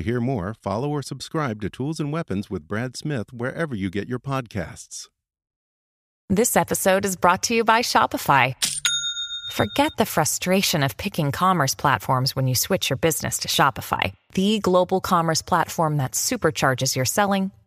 To hear more, follow or subscribe to Tools and Weapons with Brad Smith wherever you get your podcasts. This episode is brought to you by Shopify. Forget the frustration of picking commerce platforms when you switch your business to Shopify, the global commerce platform that supercharges your selling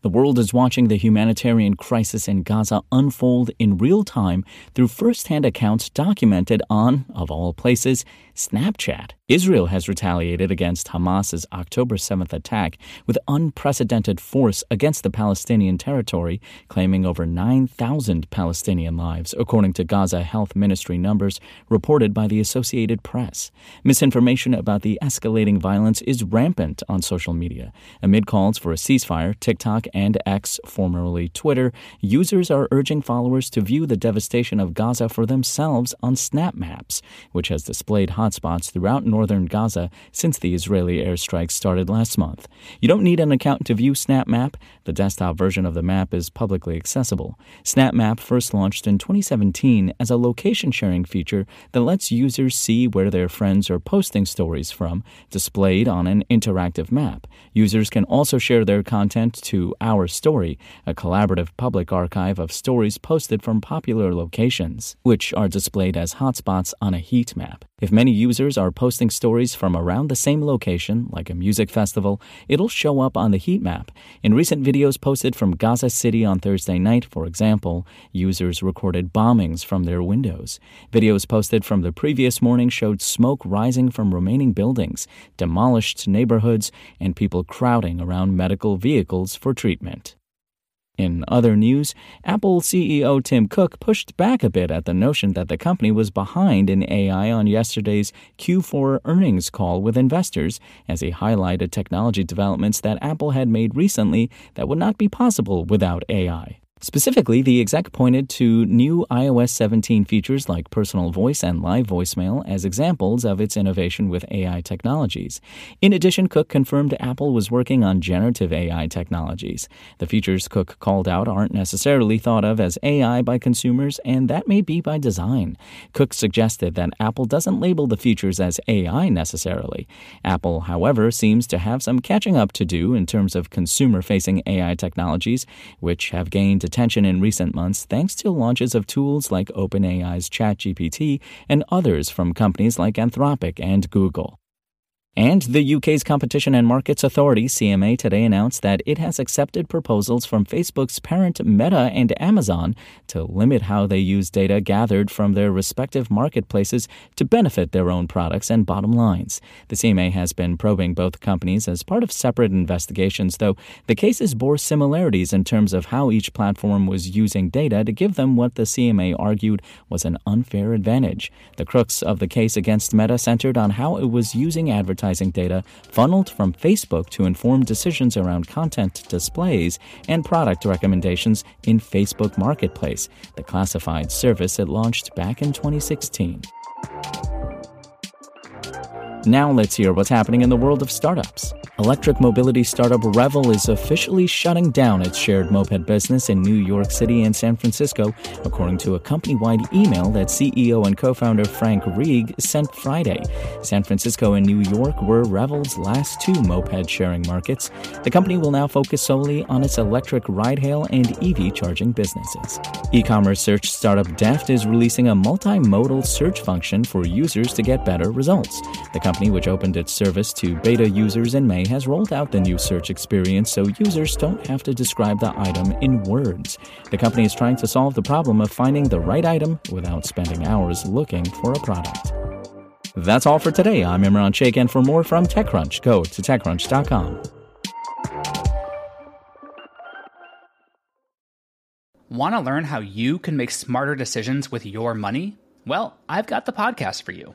The world is watching the humanitarian crisis in Gaza unfold in real time through first hand accounts documented on, of all places, Snapchat. Israel has retaliated against Hamas's October 7th attack with unprecedented force against the Palestinian territory, claiming over 9,000 Palestinian lives, according to Gaza Health Ministry numbers reported by the Associated Press. Misinformation about the escalating violence is rampant on social media. Amid calls for a ceasefire, TikTok and X, formerly Twitter, users are urging followers to view the devastation of Gaza for themselves on Snap Maps, which has displayed hotspots throughout northern Gaza since the Israeli airstrikes started last month. You don't need an account to view SnapMap. The desktop version of the map is publicly accessible. SnapMap first launched in 2017 as a location sharing feature that lets users see where their friends are posting stories from, displayed on an interactive map. Users can also share their content to Our Story, a collaborative public archive of stories posted from popular locations, which are displayed as hotspots on a heat map. If many users are posting stories from around the same location, like a music festival, it'll show up on the heat map. In recent videos posted from Gaza City on Thursday night, for example, users recorded bombings from their windows. Videos posted from the previous morning showed smoke rising from remaining buildings, demolished neighborhoods, and people crowding around medical vehicles for treatment. In other news, Apple CEO Tim Cook pushed back a bit at the notion that the company was behind in AI on yesterday's Q4 earnings call with investors as he highlighted technology developments that Apple had made recently that would not be possible without AI. Specifically, the exec pointed to new iOS 17 features like personal voice and live voicemail as examples of its innovation with AI technologies. In addition, Cook confirmed Apple was working on generative AI technologies. The features Cook called out aren't necessarily thought of as AI by consumers, and that may be by design. Cook suggested that Apple doesn't label the features as AI necessarily. Apple, however, seems to have some catching up to do in terms of consumer facing AI technologies, which have gained attention in recent months thanks to launches of tools like OpenAI's ChatGPT and others from companies like Anthropic and Google. And the UK's Competition and Markets Authority, CMA, today announced that it has accepted proposals from Facebook's parent Meta and Amazon to limit how they use data gathered from their respective marketplaces to benefit their own products and bottom lines. The CMA has been probing both companies as part of separate investigations, though the cases bore similarities in terms of how each platform was using data to give them what the CMA argued was an unfair advantage. The crux of the case against Meta centered on how it was using advertising advertising data funneled from Facebook to inform decisions around content displays and product recommendations in Facebook Marketplace, the classified service it launched back in 2016. Now let's hear what's happening in the world of startups. Electric mobility startup Revel is officially shutting down its shared moped business in New York City and San Francisco, according to a company wide email that CEO and co founder Frank Reig sent Friday. San Francisco and New York were Revel's last two moped sharing markets. The company will now focus solely on its electric ride hail and EV charging businesses. E commerce search startup Deft is releasing a multimodal search function for users to get better results. The company, which opened its service to beta users in May, has rolled out the new search experience so users don't have to describe the item in words. The company is trying to solve the problem of finding the right item without spending hours looking for a product. That's all for today. I'm Imran Sheikh, and for more from TechCrunch, go to TechCrunch.com. Want to learn how you can make smarter decisions with your money? Well, I've got the podcast for you.